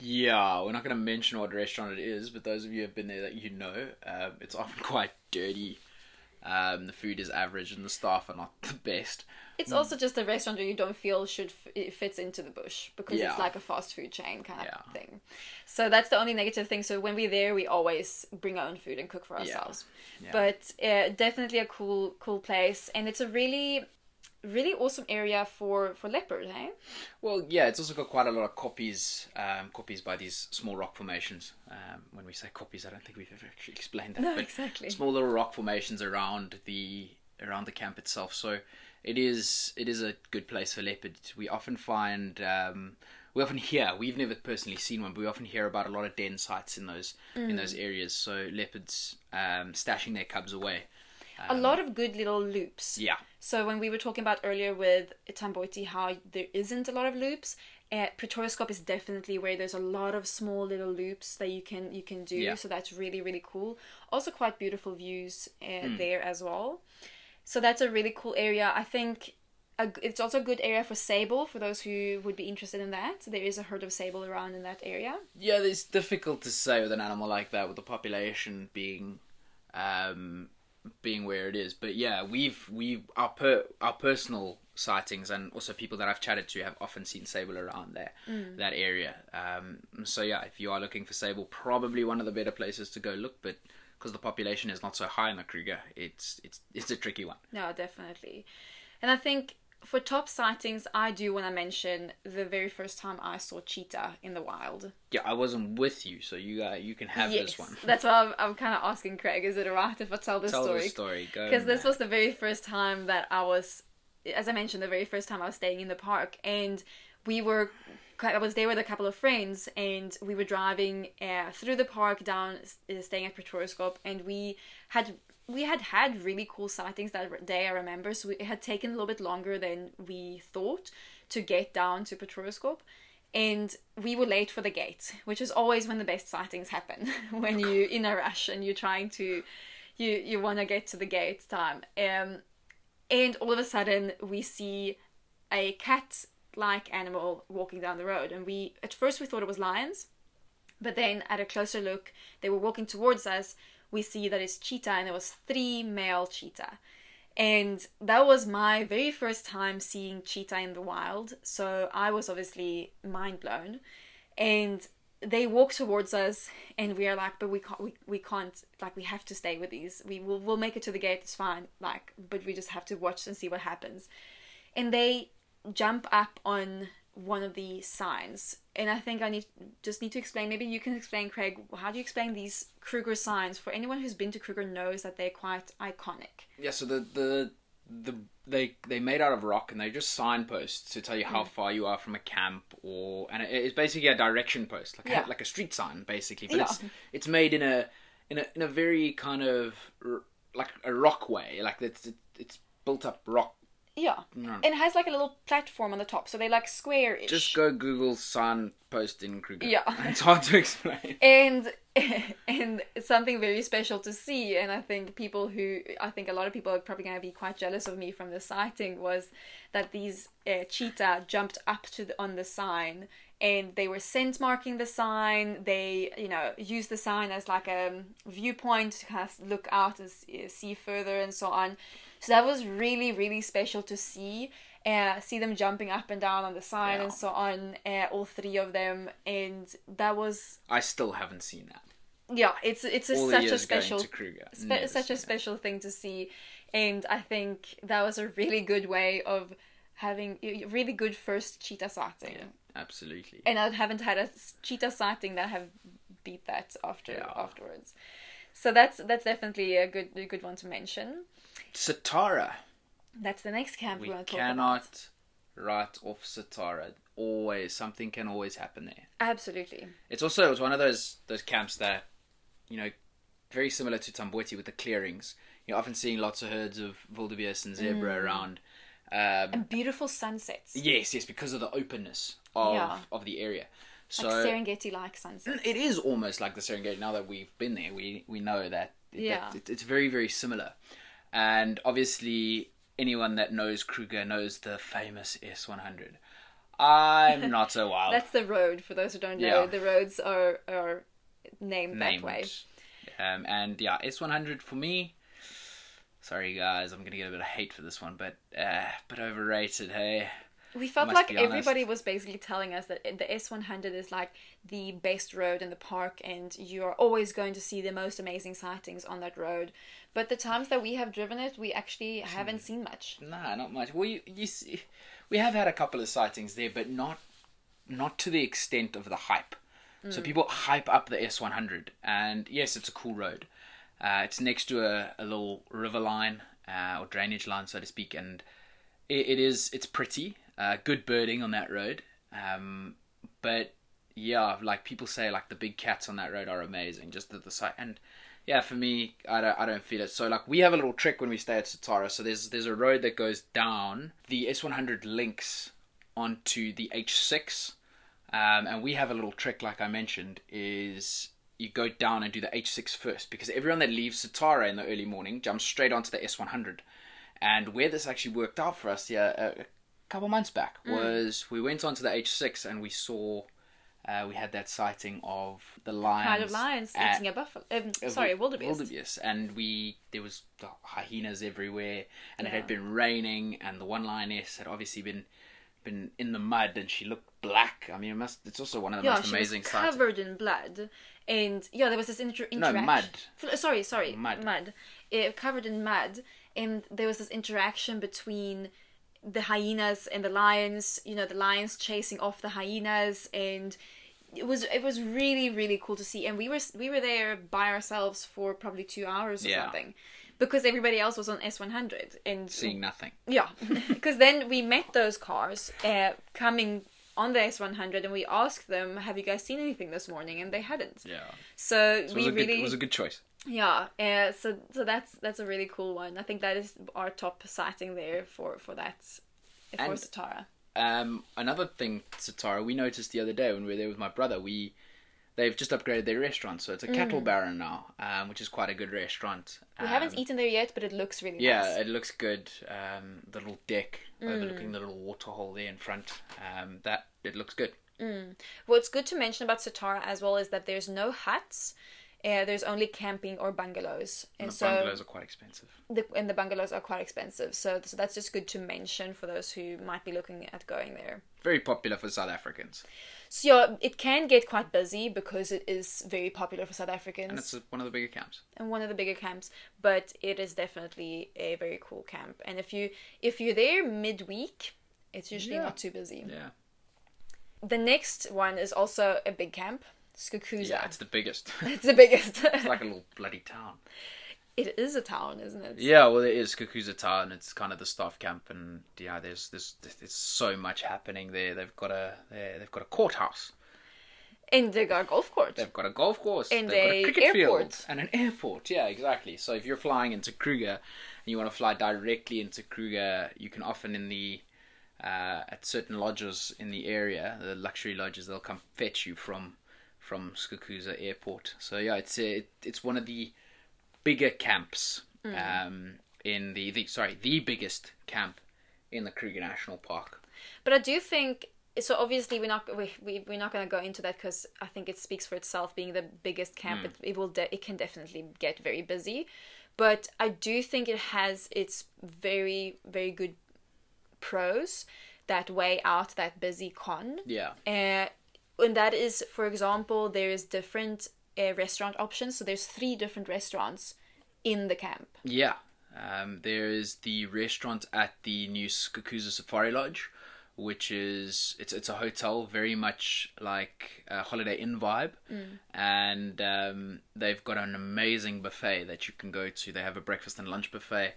Yeah, we're not going to mention what restaurant it is, but those of you who have been there that you know, um, it's often quite dirty. Um, the food is average and the staff are not the best. It's also just a restaurant that you don't feel should f- it fits into the bush because Yeah. it's like a fast food chain kind of Yeah. thing. So that's the only negative thing. So when we're there, we always bring our own food and cook for ourselves. Yeah. But uh, definitely a cool, cool place, and it's a really, really awesome area for for leopard. Hey, Well, yeah, it's also got quite a lot of koppies, um, koppies by these small rock formations. Um, when we say koppies, I don't think we've ever actually explained that. No, but exactly. Small little rock formations around the around the camp itself. So it is it is a good place for leopard. We often find um, we often hear we've never personally seen one, but we often hear about a lot of den sites in those in Mm. those areas. So leopards um, stashing their cubs away. a lot of good little loops. Yeah, So when we were talking about earlier with Tamboti how there isn't a lot of loops, uh, Pretoriuskop is definitely where there's a lot of small little loops that you can you can do. Yeah. So that's really really cool. Also quite beautiful views uh, Hmm. there as well. So that's a really cool area. I think a, it's also a good area for sable for those who would be interested in that. There is a herd of sable around in that area. Yeah, it's difficult to say with an animal like that, with the population being, um, being where it is. But yeah, we've we our per our personal sightings and also people that I've chatted to have often seen sable around there, that area. Um, so yeah, if you are looking for sable, probably one of the better places to go look. But because the population is not so high in the Kruger, it's it's it's a tricky one. No, definitely. And I think for top sightings, I do want to mention the very first time I saw cheetah in the wild. Yeah, I wasn't with you, so you uh, you can have this one. That's why I'm, I'm kind of asking Craig, is it alright if I tell this Tell story? Tell the story. Go. Because this was the very first time that I was, as I mentioned, the very first time I was staying in the park, and we were. I was there with a couple of friends, and we were driving uh, through the park down, uh, staying at Pretoriuskop, and we had we had had really cool sightings that day. I remember, so it had taken a little bit longer than we thought to get down to Pretoriuskop, and we were late for the gate, which is always when the best sightings happen when you're in a rush and you're trying to, you you want to get to the gate time. Um, and all of a sudden we see a cat-like animal walking down the road, and we at first we thought it was lions, but then at a closer look, they were walking towards us. We see that it's cheetah, and there was three male cheetah. And that was my very first time seeing cheetah in the wild, so I was obviously mind blown. And they walk towards us, and we are like, "But we can't, we, we can't, like, we have to stay with these. We will, we'll make it to the gate. It's fine, like, but we just have to watch and see what happens." And they jump up on one of the signs, and I think I need just need to explain. Maybe you can explain, Craig. How do you explain these Kruger signs? For anyone who's been to Kruger knows that they're quite iconic. Yeah, so the the the they they made out of rock and they're just signposts to tell you Mm. how far you are from a camp or and it, it's basically a direction post like Yeah. a, like a street sign basically, but Yeah. it's it's made in a in a in a very kind of r- like a rock way, like it's it's built up rock. Yeah, No. and it has like a little platform on the top, so they like square-ish. Just go Google sign post in Kruger. Yeah. it's hard to explain. and and it's something very special to see. And I think people who, I think a lot of people are probably going to be quite jealous of me from the sighting was that these uh, cheetah jumped up to the, on the sign and they were scent marking the sign. They, you know, used the sign as like a viewpoint to kind of look out and see further and so on. So that was really, really special to see. Uh, see them jumping up and down on the sign Yeah. and so on, uh, all three of them, and that was I still haven't seen that. yeah, it's it's a, such a special going to Kruger. spe- such a special thing to see and i think that was a really good way of having a really good first cheetah sighting Yeah, absolutely. and i haven't had a cheetah sighting that have beat that after Yeah. afterwards so that's that's definitely a good a good one to mention Satara. that's the next camp we, We want cannot write off Satara. Always something can always happen there. absolutely It's also it's one of those those camps that, you know, very similar to Tamboti with the clearings. You're often seeing lots of herds of wildebeest and zebra Mm. around. Um, and beautiful sunsets yes, yes, because of the openness of Yeah. of the area. So like serengeti like sunsets it is almost like the Serengeti. Now that we've been there, we we know that, that Yeah. it- it's very very similar. And obviously, anyone that knows Kruger knows the famous S100. I'm not so wild. that's the road for those who don't know Yeah. the roads are are named, named. that way Um, and yeah, S100 for me. Sorry guys, I'm gonna get a bit of hate for this one, but uh, but overrated. Hey, We felt like everybody was basically telling us that the S100 is like the best road in the park and you're always going to see the most amazing sightings on that road. But the times that we have driven it, we actually haven't seen much. nah, not much. Well, you, you see, we have had a couple of sightings there, but not not to the extent of the hype. So Mm. people hype up the S100, and yes, it's a cool road. Uh, it's next to a, a little river line uh, or drainage line, so to speak, and it, it is it's pretty. Uh, good birding on that road, um, but yeah, like people say, like the big cats on that road are amazing. Just the, the sight, and yeah, for me, I don't I don't feel it. So like we have a little trick when we stay at Satara. So there's there's a road that goes down. The S100 links onto the H6, um, and we have a little trick, like I mentioned, is you go down and do the H6 first because everyone that leaves Satara in the early morning jumps straight onto the S100. And where this actually worked out for us, yeah, a, a couple months back, was we went onto the H6 and we saw. Uh, we had that sighting of the lions. Kind of lions at- eating a buffalo. Um, sorry, wil- wildebeest. wildebeest, and we there was the hyenas everywhere, and it had been raining, and the one lioness had obviously been been in the mud, and she looked black. I mean, it must. It's also one of the Yeah, most amazing sights. covered in blood, and yeah, there was this inter- No, interaction. mud. F- Sorry, sorry, Mud. mud. Uh, covered in mud, and there was this interaction between the hyenas and the lions. You know, the lions chasing off the hyenas, and it was it was really really cool to see. And we were we were there by ourselves for probably two hours or Yeah. something. Because everybody else was on S100 and Seeing nothing. yeah, because then we met those cars uh, coming on the S100, and we asked them, "Have you guys seen anything this morning?" And they hadn't. Yeah, So, so it we good, really, it was a good choice. Yeah. Uh, so so that's that's a really cool one. I think that is our top sighting there for for that for And- Satara. Um, another thing, Satara, we noticed the other day when we were there with my brother, we they've just upgraded their restaurant, so it's a cattle baron now, um, which is quite a good restaurant. Mm. We Um, haven't eaten there yet, but it looks really Yeah, nice. it looks good. Um, the little deck Mm. overlooking the little waterhole there in front. Um, that it looks good. What's good to mention about Satara as well is that there's no huts. Uh, there's only camping or bungalows, and, And the so bungalows are quite expensive. the, and the bungalows are quite expensive. So, so that's just good to mention for those who might be looking at going there. Very popular for South Africans, So yeah, it can get quite busy because it is very popular for South Africans and it's one of the bigger camps. and one of the bigger camps. But it is definitely a very cool camp. And if you if you're there midweek, it's usually Yeah. not too busy. Yeah, The next one is also a big camp, Skukuza. yeah, it's the biggest. it's the biggest. it's like a little bloody town. it is a town, isn't it? Yeah, well, it is Skukuza town. It's kind of the staff camp, and yeah, there's there's there's so much happening there. They've got a they- they've got a courthouse. And they got a golf court. They've got a golf course. And they've got a a cricket airport. field and an airport. Yeah, exactly. So if you're flying into Kruger and you want to fly directly into Kruger, you can often in the uh, at certain lodges in the area, the luxury lodges, they'll come fetch you from from Skukuza Airport. So yeah, it's it, it's one of the bigger camps um, in the, the sorry the biggest camp in the Kruger National Park. But I do think so. Obviously, we're not we, we we're not going to go into that because I think it speaks for itself. Being the biggest camp, it, it will de- it can definitely get very busy. But I do think it has its very very good pros that weigh out that busy con. Yeah, Uh, and that is, for example, there's different uh, restaurant options. So there's three different restaurants in the camp. yeah. Um, there is the restaurant at the new Skukuza Safari Lodge, which is it's it's a hotel very much like a Holiday Inn vibe, and um, they've got an amazing buffet that you can go to. They have a breakfast and lunch buffet,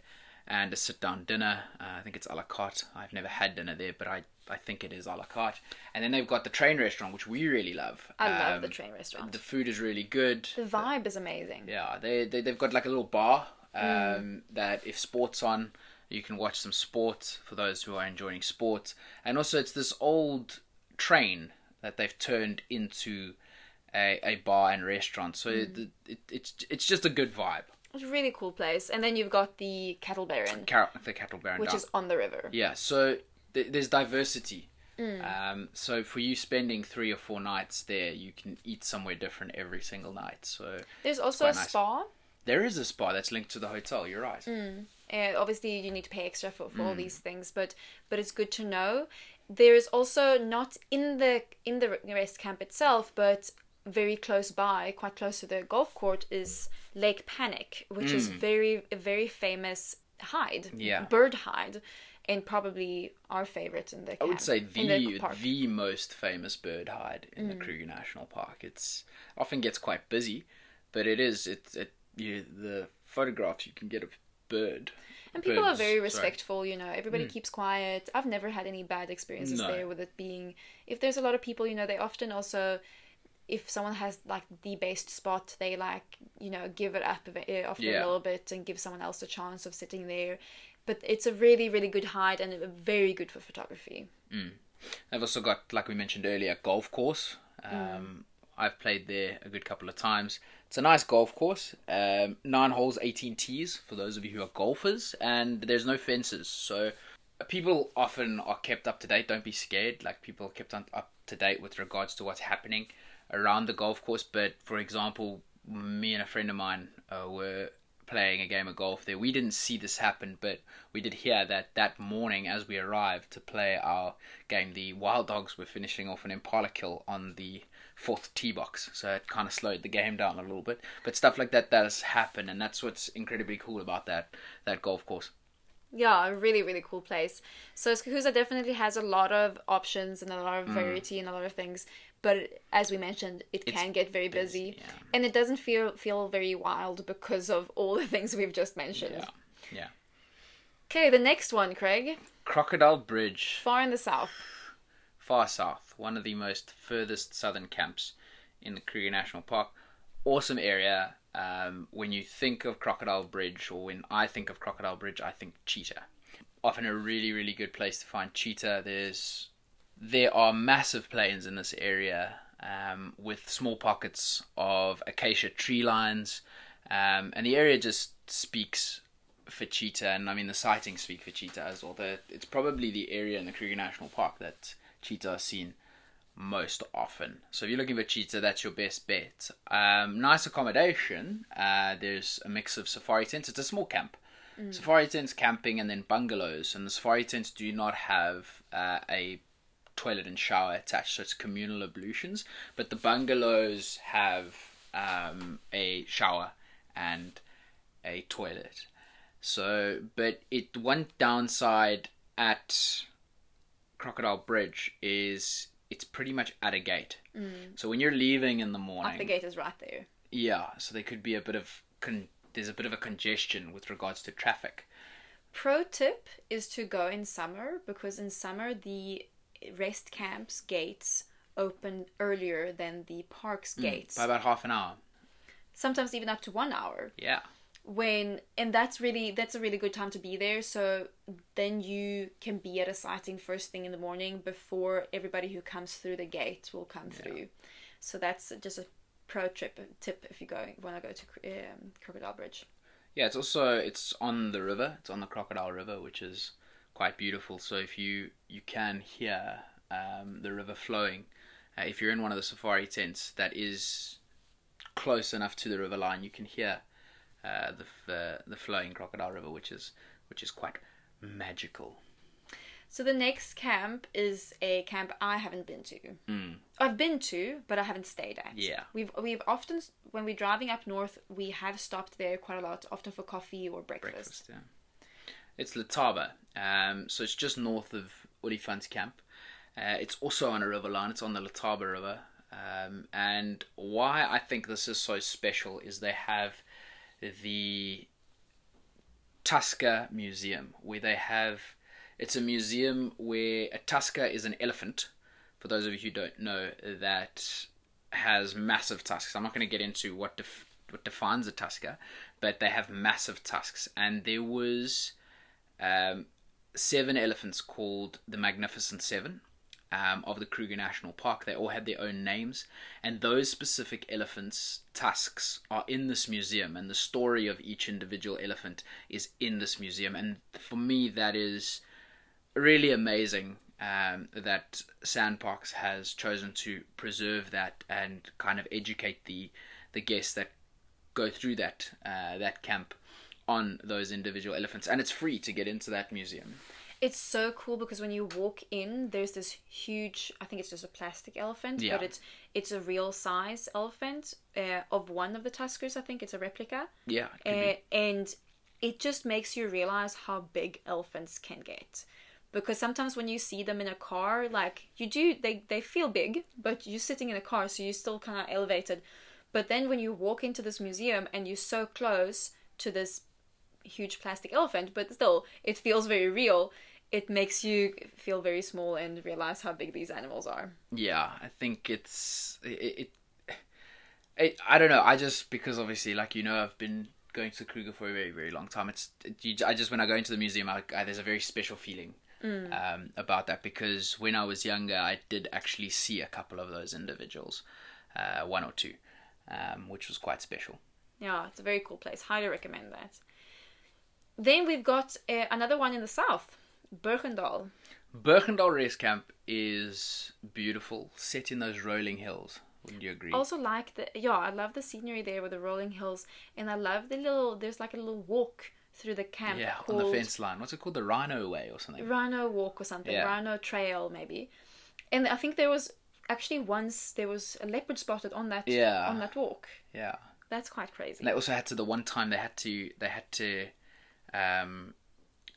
and a sit down dinner. Uh, I think it's a la carte. I've never had dinner there, but I I think it is a la carte. And then they've got the train restaurant, which we really love. I love Um, the train restaurant. The food is really good. The vibe is amazing. Yeah, they, they they've got like a little bar um, that if sports on, you can watch some sports for those who are enjoying sports. And also, it's this old train that they've turned into a, a bar and restaurant. So it, it, it's it's just a good vibe. It's a really cool place. And then you've got the Cattle Baron, Car- the Cattle Baron, which Down. is on the river. Yeah, so th- there's diversity. Um, so for you spending three or four nights there, you can eat somewhere different every single night. So There's also a nice. spa. there is a spa that's linked to the hotel. You're right. Uh, obviously, you need to pay extra for, for all Mm. these things, but but it's good to know. There is also not in the in the rest camp itself, but very close by, quite close to the golf court, is Lake Panic, which is very very famous hide, Mm. Yeah. bird hide, and probably our favorite in the camp. I would say the the the most famous bird hide in the Kruger National Park. It's often gets quite busy, but it is it's it you the photographs you can get of bird. And people are birds, very sorry. respectful, you know. Everybody keeps quiet. I've never had any bad experiences No. there with it being. If there's a lot of people, you know, they often also, if someone has like the best spot, they like you know give it up uh, after Yeah. a little bit and give someone else a chance of sitting there. But it's a really, really good hide and very good for photography. They've also got, like we mentioned earlier, a golf course. Um, Mm. I've played there a good couple of times. It's a nice golf course. Um, nine holes, 18 tees for those of you who are golfers, and there's no fences. So people often are kept up to date. Don't be scared. Like people are kept on, up to date with regards to what's happening around the golf course. But for example, me and a friend of mine uh, were playing a game of golf there. We didn't see this happen, but we did hear that that morning as we arrived to play our game, the Wild Dogs were finishing off an Impala kill on the fourth tee box. So it kind of slowed the game down a little bit. But stuff like that does happen, and that's what's incredibly cool about that that golf course. Yeah, a really, really cool place. So Skukuza definitely has a lot of options and a lot Mm. of variety and a lot of things. But as we mentioned, it can get very busy, busy, yeah. and it doesn't feel feel very wild because of all the things we've just mentioned. Yeah, yeah. Okay, the next one, Craig, Crocodile Bridge, far in the south. far south, one of the most furthest southern camps in the Kruger National Park. Awesome area. Um, when you think of Crocodile Bridge, or when I think of Crocodile Bridge, I think cheetah. Often a really, really good place to find cheetah. There's there are massive plains in this area um, with small pockets of acacia tree lines, um, and the area just speaks for cheetah. And I mean, the sightings speak for cheetah as well. The, it's probably the area in the Kruger National Park that cheetah are seen most often. So if you're looking for cheetah, that's your best bet. Um, nice accommodation. Uh, there's a mix of safari tents. It's a small camp. Safari tents, camping, and then bungalows. And the safari tents do not have uh, a toilet and shower attached, so it's communal ablutions. But the bungalows have um, a shower and a toilet. So, but it one downside at Crocodile Bridge is it's pretty much at a gate. So when you're leaving in the morning, The gate is right there. yeah, so there could be a bit of con- there's a bit of a congestion with regards to traffic. Pro tip is to go in summer because in summer the rest camps gates open earlier than the park's gates. By about half an hour. Sometimes even up to one hour. Yeah. when and that's really that's a really good time to be there so then you can be at a sighting first thing in the morning before everybody who comes through the gate will come through So that's just a pro trip tip if you go want to go to um, Crocodile Bridge. Yeah, it's also it's on the river. It's on the Crocodile River, which is quite beautiful. So if you you can hear um, the river flowing, uh, if you're in one of the safari tents that is close enough to the river line, you can hear uh, the, the the flowing Crocodile River, which is which is quite magical. So the next camp is a camp I haven't been to. Mm. I've been to, but I haven't stayed at. Yeah. We've we've often when we're driving up north, we have stopped there quite a lot, often for coffee or breakfast. Breakfast, yeah. It's Letaba, um, so it's just north of Olifants Camp. Uh, it's also on a river line. It's on the Letaba River. Um, and why I think this is so special is they have the Tusker Museum, where they have it's a museum where a tusker is an elephant. For those of you who don't know, that has massive tusks. I'm not going to get into what def- what defines a tusker, but they have massive tusks. And there was um, seven elephants called the Magnificent Seven um, of the Kruger National Park. They all had their own names, and those specific elephants' tusks are in this museum, and the story of each individual elephant is in this museum. And for me, that is really amazing um, that SANParks has chosen to preserve that and kind of educate the the guests that go through that uh, that camp on those individual elephants, and it's free to get into that museum. It's so cool because when you walk in, there's this huge. I think it's just a plastic elephant, Yeah. but it's it's a real size elephant uh, of one of the tuskers. I think it's a replica, Yeah, it uh, and it just makes you realize how big elephants can get. Because sometimes when you see them in a car, like you do, they they feel big, but you're sitting in a car, so you're still kind of elevated. But then when you walk into this museum and you're so close to this huge plastic elephant, but still it feels very real. It makes you feel very small and realize how big these animals are. Yeah, I think it's it, it, it. I don't know. I just because obviously, like you know, I've been going to Kruger for a very very long time. It's it, you, I just when I go into the museum, I, I, there's a very special feeling um, about that because when I was younger, I did actually see a couple of those individuals, uh, one or two, um, which was quite special. Yeah, it's a very cool place. Highly recommend that. Then we've got uh, another one in the south, Bergendal. Bergendal Race Camp is beautiful, set in those rolling hills. Wouldn't you agree? I also like the yeah, I love the scenery there with the rolling hills, and I love the little. There's like a little walk through the camp yeah, called on the fence line. What's it called? The Rhino Way or something? Rhino Walk or something, Yeah. Rhino Trail maybe. And I think there was actually once there was a leopard spotted on that Yeah. on that walk. Yeah. That's quite crazy. And they also had to the one time they had to they had to um,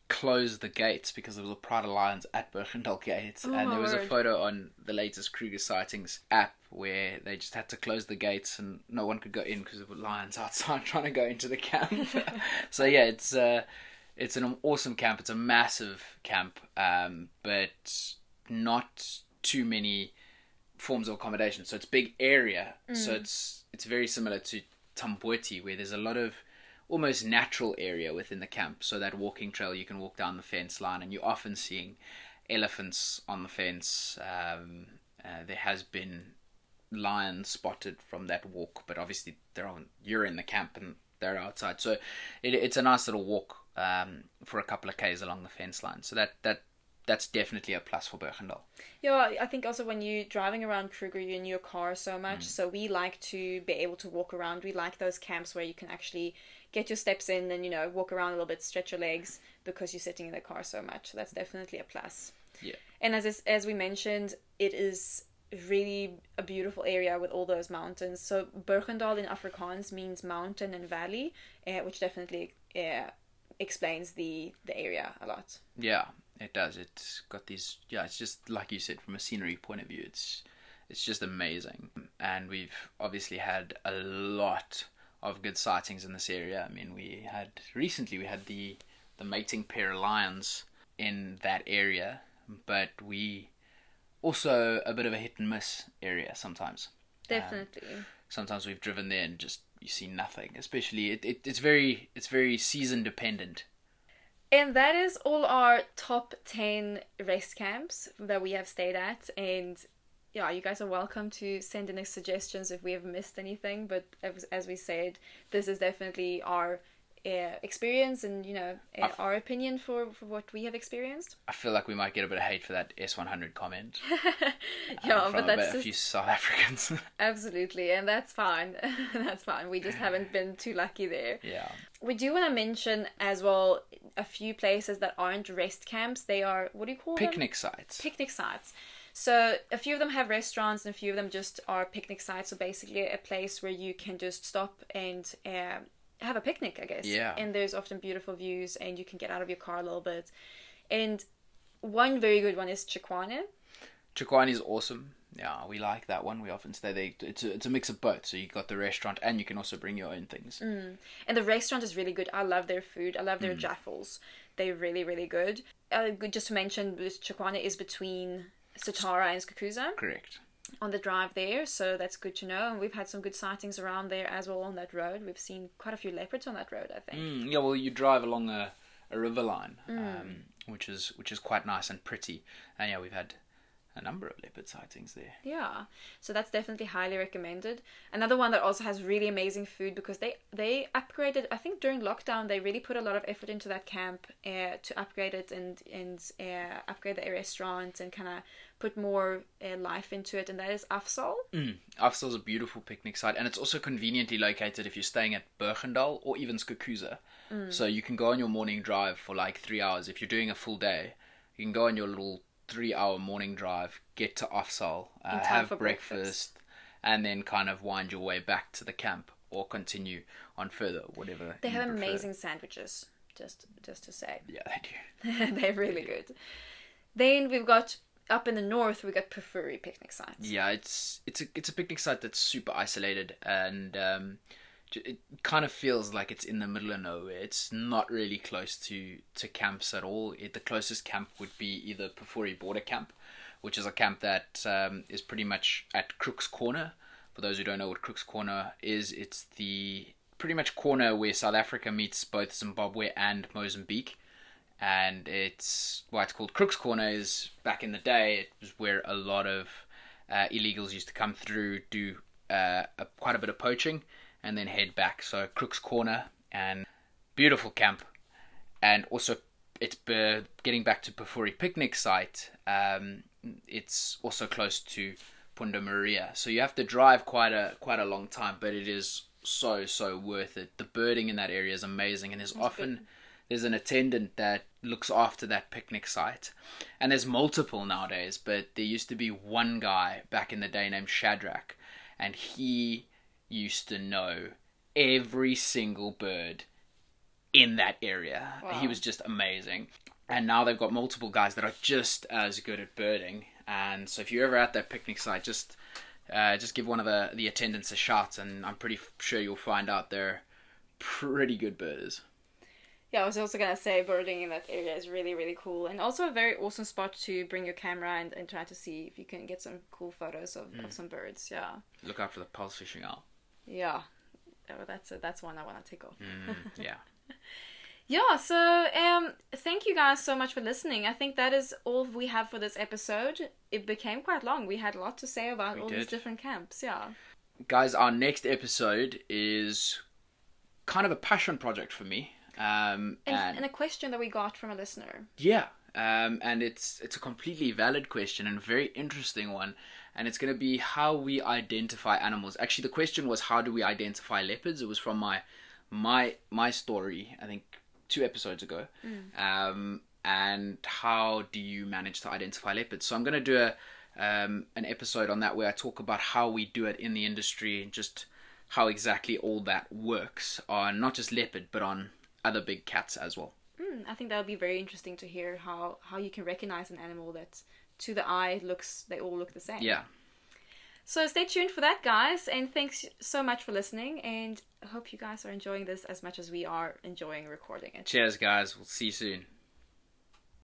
close the gates because there was a Pride of Lions at Bergendal Gate, Oh, and there was a photo on the latest Kruger sightings app where they just had to close the gates and no one could go in because there were lions outside trying to go into the camp. so yeah, it's uh, it's an awesome camp. It's a massive camp, um, but not too many forms of accommodation. So it's big area. So it's it's very similar to Tamboti, where there's a lot of almost natural area within the camp. So that walking trail, you can walk down the fence line, and you're often seeing elephants on the fence. Um, uh, there has been lions spotted from that walk, but obviously they're on. You're in the camp and they're outside, so it, it's a nice little walk um, for a couple of k's along the fence line. So that that that's definitely a plus for Bergendal. Yeah, I think also when you're driving around Kruger, you're in your car so much. So we like to be able to walk around. We like those camps where you can actually get your steps in and you know walk around a little bit, stretch your legs because you're sitting in the car so much. So that's definitely a plus. Yeah. And as as we mentioned, it is really a beautiful area with all those mountains. So Bergendal in Afrikaans means mountain and valley, uh, which definitely uh, explains the the area a lot. Yeah, it does. It's got these. Yeah, it's just like you said, from a scenery point of view, it's it's just amazing. And we've obviously had a lot of good sightings in this area. I mean, we had recently we had the the mating pair of lions in that area, but we also a bit of a hit and miss area sometimes. Um, Definitely. Sometimes we've driven there and just you see nothing. Especially it, it it's very it's very season dependent. And that is all our top 10 rest camps that we have stayed at. And yeah, you guys are welcome to send in suggestions if we have missed anything. But as, as we said, this is definitely our uh, experience and you know uh, I've- our opinion for, for what we have experienced. I feel like we might get a bit of hate for that S100 comment. yeah, um, but a, bit- that's a few South Africans. absolutely, and that's fine. that's fine. We just haven't been too lucky there. yeah. We do want to mention as well a few places that aren't rest camps. They are what do you call them? Picnic sites. picnic sites. So a few of them have restaurants, and a few of them just are picnic sites. So basically, a place where you can just stop and uh, have a picnic, I guess. Yeah. And there's often beautiful views, and you can get out of your car a little bit. And one very good one is Tshokwane. Tshokwane is awesome. Yeah, we like that one. We often stay there. It's a, it's a mix of both. So you've got the restaurant and you can also bring your own things. And the restaurant is really good. I love their food. I love their jaffles. They're really, really good. Uh, good just to mention, this Tshokwane is between Satara and Skukuza. Correct. on the drive there, so that's good to know. And we've had some good sightings around there as well on that road. We've seen quite a few leopards on that road, I think. Mm, yeah, well, you drive along a, a river line, Mm. um, which is which is quite nice and pretty. And yeah, we've had a number of leopard sightings there. Yeah, so that's definitely highly recommended. Another one that also has really amazing food because they they upgraded. I think during lockdown they really put a lot of effort into that camp uh, to upgrade it and and uh, upgrade the restaurant and kind of put more uh, life into it. And that is Afsaal. Mm. is a beautiful picnic site, and it's also conveniently located if you're staying at Bergendal or even Skukuza. So you can go on your morning drive for like three hours. If you're doing a full day, you can go on your little three-hour morning drive, get to Afsaal, uh, have breakfast, breakfast. and then kind of wind your way back to the camp or continue on further, whatever. They have prefer. amazing sandwiches. Just just to say. Yeah, they do. They're really good. Then we've got up in the north we got Pafuri picnic sites. Yeah, it's it's a it's a picnic site that's super isolated and um, it kind of feels like it's in the middle of nowhere. It's not really close to to camps at all. It, the closest camp would be either Pafuri Border Camp, which is a camp that um, is pretty much at Crook's Corner. For those who don't know what Crook's Corner is, it's the pretty much corner where South Africa meets both Zimbabwe and Mozambique and it's why it's called Crook's Corner is back in the day it was where a lot of uh, illegals used to come through, do uh, a, quite a bit of poaching, and then head back. So Crook's Corner and beautiful camp, and also it's uh, getting back to Pafuri picnic site. Um, it's also close to Punda Maria, so you have to drive quite a quite a long time, but it is so so worth it. The birding in that area is amazing, and there's often there's an attendant that looks after that picnic site. And there's multiple nowadays, but there used to be one guy back in the day named Shadrach, and he used to know every single bird in that area. He was just amazing. And now they've got multiple guys that are just as good at birding. And so if you're ever at that picnic site, just uh, just give one of the, the attendants a shot, and I'm pretty sure you'll find out they're pretty good birders. Yeah, I was also gonna say birding in that area is really really cool, and also a very awesome spot to bring your camera and, and try to see if you can get some cool photos of, of some birds. Yeah, Look out for the Pel's fishing owl. Yeah, oh, that's a, that's one I want to take off. Mm, yeah. Yeah, so um, thank you guys so much for listening. I think that is all we have for this episode. It became quite long. We had a lot to say about We all these different camps. Yeah. Guys, our next episode is kind of a passion project for me. Um, And, and, and a question that we got from a listener. yeah, um, and it's it's a completely valid question and a very interesting one. And it's going to be how we identify animals. Actually, the question was how do we identify leopards? It was from my my my story. I think two episodes ago. Um, and how do you manage to identify leopards? So I'm going to do a um, an episode on that where I talk about how we do it in the industry and just how exactly all that works on not just leopard but on other big cats as well. Hmm, I think that would be very interesting to hear how, how you can recognize an animal that to the eye looks they all look the same. Yeah. So stay tuned for that, guys, and thanks so much for listening. And I hope you guys are enjoying this as much as we are enjoying recording it. Cheers, guys. We'll see you soon.